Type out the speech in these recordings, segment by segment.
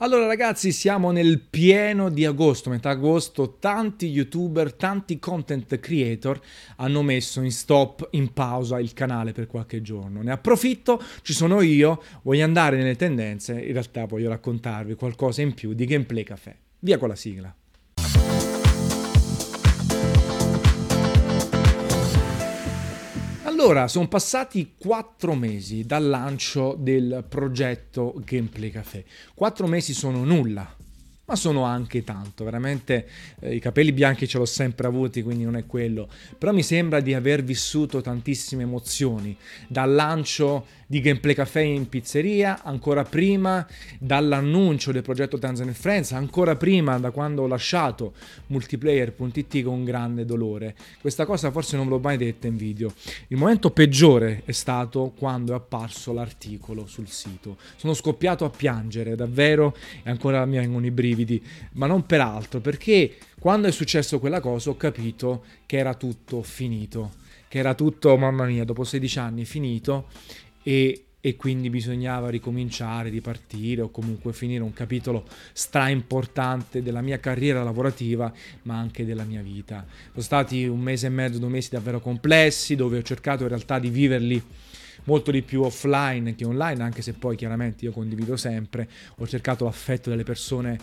Allora ragazzi, siamo nel pieno di agosto, metà agosto, tanti youtuber, tanti content creator hanno messo in stop, in pausa il canale per qualche giorno. Ne approfitto, ci sono io, voglio andare nelle tendenze, in realtà voglio raccontarvi qualcosa in più di Gameplay Café. Via con la sigla. Allora, sono passati quattro mesi dal lancio del progetto Gameplay Café. Quattro mesi sono nulla, ma sono anche tanto, veramente eh, i capelli bianchi ce l'ho sempre avuti, quindi non è quello, però mi sembra di aver vissuto tantissime emozioni, dal lancio di Gameplay Café in pizzeria, ancora prima dall'annuncio del progetto Tanzania Friends, ancora prima da quando ho lasciato multiplayer.it con grande dolore. Questa cosa forse non ve l'ho mai detta in video. Il momento peggiore è stato quando è apparso l'articolo sul sito. Sono scoppiato a piangere, davvero, e ancora mi vengono i brividi, ma non per altro, perché quando è successo quella cosa ho capito che era tutto finito, che era tutto, mamma mia, dopo 16 anni finito e, e quindi bisognava ricominciare, ripartire o comunque finire un capitolo stra importante della mia carriera lavorativa ma anche della mia vita. Sono stati un mese e mezzo, due mesi davvero complessi dove ho cercato in realtà di viverli molto di più offline che online, anche se poi chiaramente io condivido sempre, ho cercato l'affetto delle persone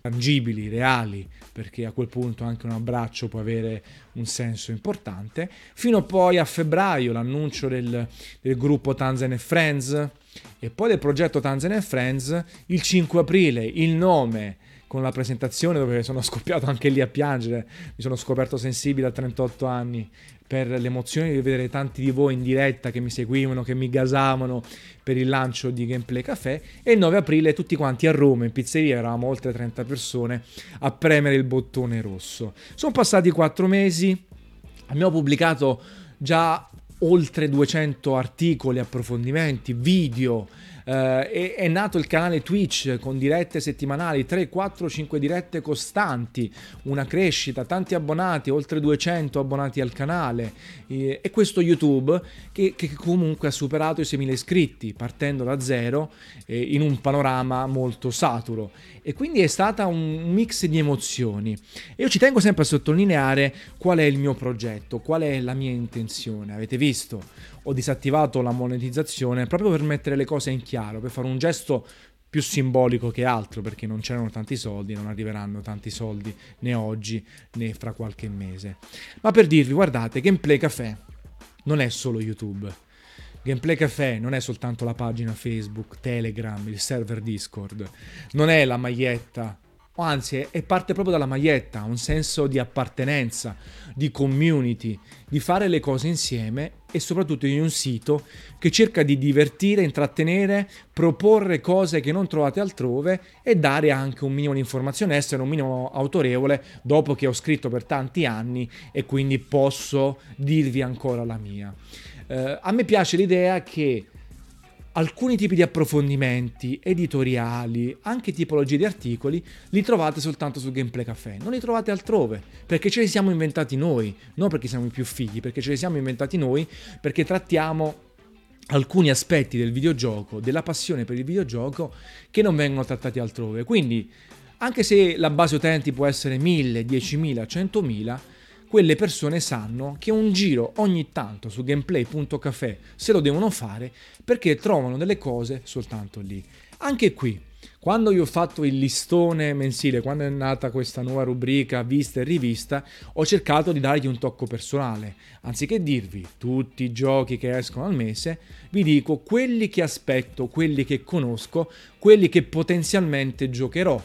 tangibili, reali, perché a quel punto anche un abbraccio può avere un senso importante, fino poi a febbraio l'annuncio del, del gruppo Tanzan Friends e poi del progetto Tanzan Friends, il 5 aprile il nome con la presentazione dove sono scoppiato anche lì a piangere, mi sono scoperto sensibile a 38 anni per l'emozione di vedere tanti di voi in diretta che mi seguivano, che mi gasavano per il lancio di Gameplay Café e il 9 aprile tutti quanti a Roma in pizzeria, eravamo oltre 30 persone, a premere il bottone rosso. Sono passati 4 mesi, abbiamo pubblicato già oltre 200 articoli, approfondimenti, video, eh, è, è, nato il canale Twitch con dirette settimanali, 3, 4, 5 dirette costanti, una crescita, tanti abbonati, oltre 200 abbonati al canale eh, e questo YouTube che, che, comunque ha superato i 6.000 iscritti partendo da zero eh, in un panorama molto saturo e quindi è stata un mix di emozioni io ci tengo sempre a sottolineare qual è il mio progetto, qual è la mia intenzione. Avete visto? Ho disattivato la monetizzazione proprio per mettere le cose in chiaro, per fare un gesto più simbolico che altro perché non c'erano tanti soldi, non arriveranno tanti soldi né oggi né fra qualche mese. Ma per dirvi, guardate, Gameplay Café non è solo YouTube. Gameplay Café non è soltanto la pagina Facebook, Telegram, il server Discord, non è la maglietta anzi è parte proprio dalla maglietta, un senso di appartenenza, di community, di fare le cose insieme e soprattutto in un sito che cerca di divertire, intrattenere, proporre cose che non trovate altrove e dare anche un minimo di informazione, essere un minimo autorevole dopo che ho scritto per tanti anni e quindi posso dirvi ancora la mia. Eh, a me piace l'idea che alcuni tipi di approfondimenti editoriali, anche tipologie di articoli, li trovate soltanto su Gameplay Café, non li trovate altrove, perché ce li siamo inventati noi, non perché siamo i più figli, perché ce li siamo inventati noi, perché trattiamo alcuni aspetti del videogioco, della passione per il videogioco, che non vengono trattati altrove. Quindi, anche se la base utenti può essere 1000, 10.000, 100.000, quelle persone sanno che un giro ogni tanto su gameplay.café se lo devono fare perché trovano delle cose soltanto lì. Anche qui, quando io ho fatto il listone mensile, quando è nata questa nuova rubrica vista e rivista, ho cercato di dargli un tocco personale. Anziché dirvi tutti i giochi che escono al mese, vi dico quelli che aspetto, quelli che conosco, quelli che potenzialmente giocherò,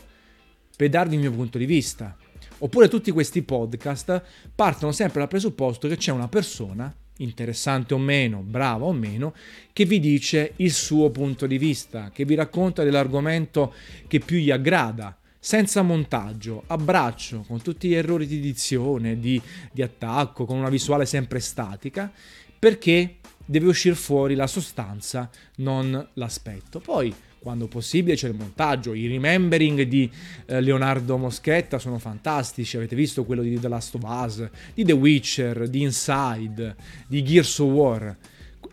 per darvi il mio punto di vista. Oppure tutti questi podcast partono sempre dal presupposto che c'è una persona, interessante o meno, brava o meno, che vi dice il suo punto di vista, che vi racconta dell'argomento che più gli aggrada, senza montaggio, a braccio, con tutti gli errori di edizione, di, di attacco, con una visuale sempre statica, perché deve uscire fuori la sostanza, non l'aspetto. Poi quando possibile c'è il montaggio, i remembering di eh, Leonardo Moschetta sono fantastici, avete visto quello di The Last of Us, di The Witcher, di Inside, di Gears of War.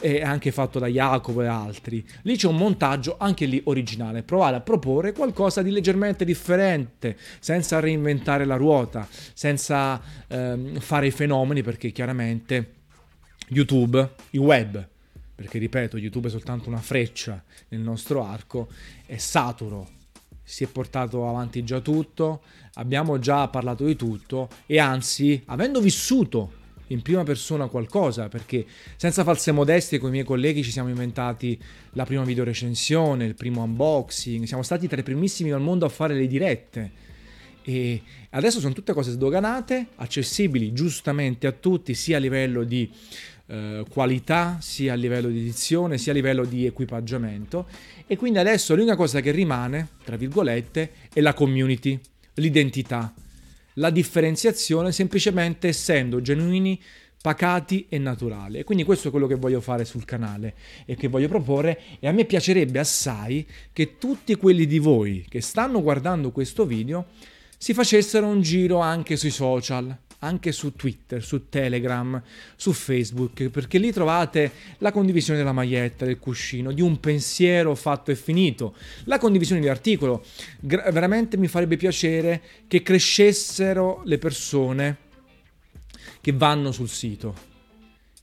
è anche fatto da Jacopo e altri. Lì c'è un montaggio anche lì originale, provare a proporre qualcosa di leggermente differente, senza reinventare la ruota, senza ehm, fare i fenomeni, perché chiaramente YouTube, il web, perché ripeto, YouTube è soltanto una freccia nel nostro arco, è saturo, si è portato avanti già tutto, abbiamo già parlato di tutto. E anzi, avendo vissuto in prima persona qualcosa, perché senza false modestie con i miei colleghi ci siamo inventati la prima videorecensione, il primo unboxing, siamo stati tra i primissimi al mondo a fare le dirette. E adesso sono tutte cose sdoganate, accessibili giustamente a tutti, sia a livello di eh, qualità, sia a livello di edizione, sia a livello di equipaggiamento. E quindi adesso l'unica cosa che rimane, tra virgolette, è la community, l'identità la differenziazione semplicemente essendo genuini, pacati e naturali. E quindi questo è quello che voglio fare sul canale e che voglio proporre e a me piacerebbe assai che tutti quelli di voi che stanno guardando questo video si facessero un giro anche sui social, anche su Twitter, su Telegram, su Facebook, perché lì trovate la condivisione della maglietta, del cuscino, di un pensiero fatto e finito, la condivisione di articolo. Gra- veramente mi farebbe piacere che crescessero le persone che vanno sul sito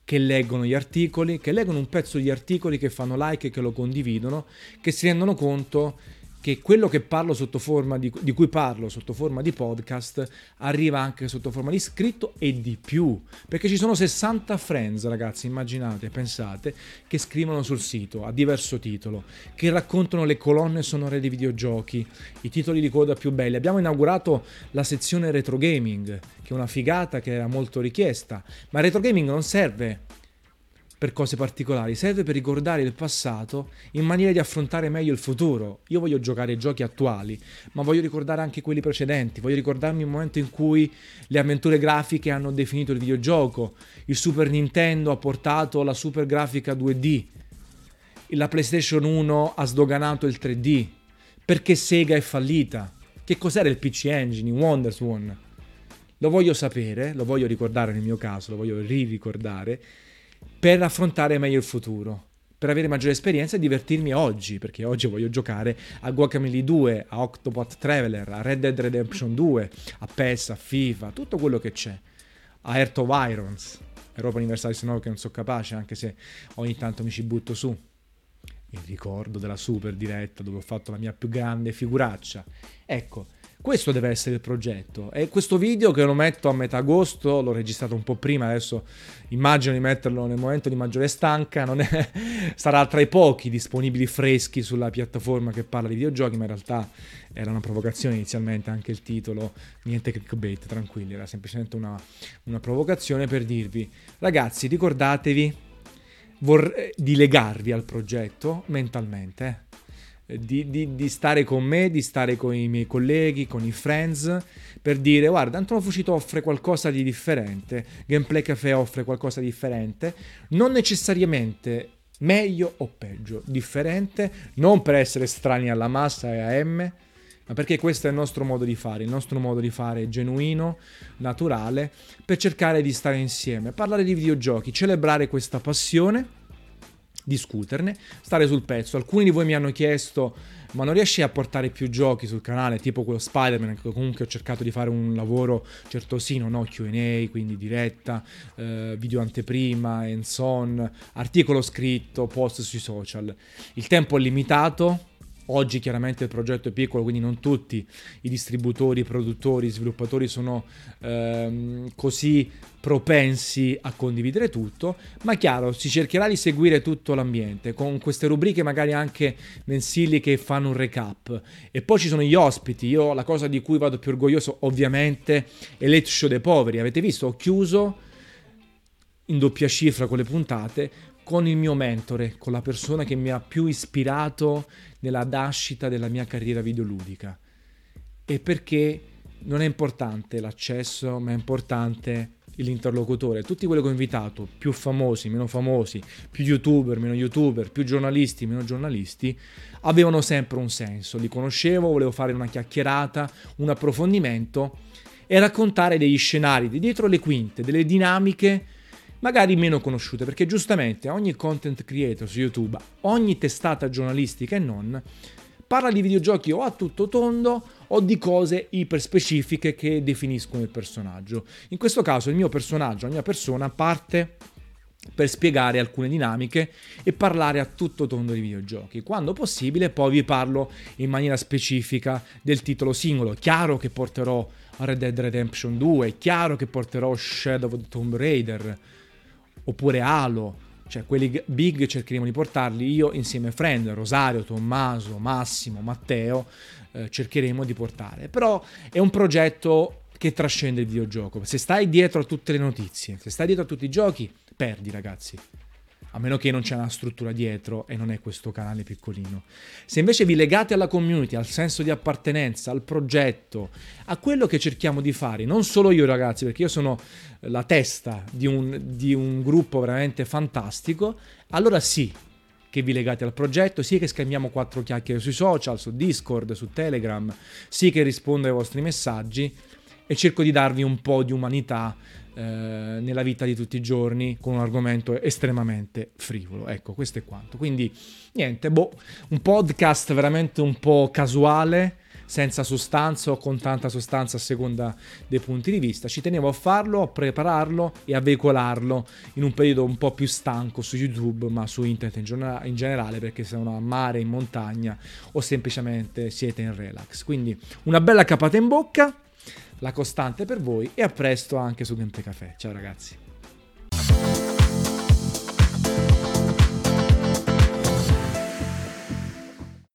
che leggono gli articoli, che leggono un pezzo di articoli, che fanno like e che lo condividono, che si rendono conto che quello che parlo sotto forma di, di, cui parlo sotto forma di podcast arriva anche sotto forma di scritto e di più. Perché ci sono 60 friends ragazzi immaginate pensate che scrivono sul sito a diverso titolo che raccontano le colonne sonore dei videogiochi i titoli di coda più belli. Abbiamo inaugurato la sezione retro gaming che è una figata che era molto richiesta ma retro gaming non serve per cose particolari, serve per ricordare il passato in maniera di affrontare meglio il futuro. Io voglio giocare giochi attuali, ma voglio ricordare anche quelli precedenti, voglio ricordarmi il momento in cui le avventure grafiche hanno definito il videogioco, il Super Nintendo ha portato la super grafica 2D, la PlayStation 1 ha sdoganato il 3D, perché Sega è fallita, che cos'era il PC Engine, WonderSwan. Lo voglio sapere, lo voglio ricordare nel mio caso, lo voglio ri-ricordare per affrontare meglio il futuro, per avere maggiore esperienza e divertirmi oggi, perché oggi voglio giocare a Guacamole 2, a Octopath Traveler, a Red Dead Redemption 2, a PES, a FIFA, tutto quello che c'è, a Earth of Irons, Europa Universale se no che non sono capace, anche se ogni tanto mi ci butto su. Il ricordo della super diretta dove ho fatto la mia più grande figuraccia. Ecco, questo deve essere il progetto. E questo video che lo metto a metà agosto, l'ho registrato un po' prima, adesso immagino di metterlo nel momento di maggiore stanca, è... sarà tra i pochi disponibili freschi sulla piattaforma che parla di videogiochi, ma in realtà era una provocazione inizialmente anche il titolo, niente clickbait, tranquilli, era semplicemente una, una provocazione per dirvi, ragazzi ricordatevi vorrei, di legarvi al progetto mentalmente. Eh di, di, di, stare con me, di stare con i miei colleghi, con i friends, per dire guarda, Antonio Fucito offre qualcosa di differente, Gameplay Café offre qualcosa di differente, non necessariamente meglio o peggio, differente, non per essere strani alla massa e a M, ma perché questo è il nostro modo di fare, il nostro modo di fare genuino, naturale, per cercare di stare insieme, parlare di videogiochi, celebrare questa passione discuterne, stare sul pezzo. Alcuni di voi mi hanno chiesto ma non riesci a portare più giochi sul canale, tipo quello Spider-Man, che comunque ho cercato di fare un lavoro certosino, no? QA, quindi diretta, eh, video anteprima, hands-on, articolo scritto, post sui social. Il tempo è limitato, Oggi chiaramente il progetto è piccolo, quindi non tutti i distributori, produttori, sviluppatori sono ehm, così propensi a condividere tutto, ma chiaro, si cercherà di seguire tutto l'ambiente con queste rubriche magari anche mensili che fanno un recap. E poi ci sono gli ospiti, io la cosa di cui vado più orgoglioso ovviamente è l'Et Show dei poveri, avete visto? Ho chiuso in doppia cifra con le puntate con il mio mentore, con la persona che mi ha più ispirato nella nascita della mia carriera videoludica. E perché non è importante l'accesso, ma è importante l'interlocutore. Tutti quelli che ho invitato, più famosi, meno famosi, più youtuber, meno youtuber, più giornalisti, meno giornalisti, avevano sempre un senso. Li conoscevo, volevo fare una chiacchierata, un approfondimento e raccontare degli scenari di dietro le quinte, delle dinamiche magari meno conosciute, perché giustamente ogni content creator su YouTube, ogni testata giornalistica e non, parla di videogiochi o a tutto tondo o di cose iper specifiche che definiscono il personaggio. In questo caso il mio personaggio, la mia persona parte per spiegare alcune dinamiche e parlare a tutto tondo di videogiochi. Quando possibile poi vi parlo in maniera specifica del titolo singolo. Chiaro che porterò Red Dead Redemption 2, chiaro che porterò Shadow of the Tomb Raider oppure Halo, cioè quelli big cercheremo di portarli io insieme a Friend, Rosario, Tommaso, Massimo, Matteo, eh, cercheremo di portare. Però è un progetto che trascende il videogioco. Se stai dietro a tutte le notizie, se stai dietro a tutti i giochi, perdi ragazzi. A meno che non c'è una struttura dietro e non è questo canale piccolino. Se invece vi legate alla community, al senso di appartenenza, al progetto, a quello che cerchiamo di fare, non solo io ragazzi, perché io sono la testa di un, di un gruppo veramente fantastico, allora sì, che vi legate al progetto, sì che scambiamo quattro chiacchiere sui social, su Discord, su Telegram, sì che rispondo ai vostri messaggi e cerco di darvi un po' di umanità eh, nella vita di tutti i giorni con un argomento estremamente frivolo. Ecco, questo è quanto. Quindi niente, boh, un podcast veramente un po' casuale senza sostanza o con tanta sostanza a seconda dei punti di vista. Ci tenevo a farlo, a prepararlo e a veicolarlo in un periodo un po' più stanco su YouTube, ma su internet in, generale, perché sono a mare, in montagna o semplicemente siete in relax. Quindi una bella capata in bocca la costante per voi e a presto anche su Gameplay Café. Ciao ragazzi.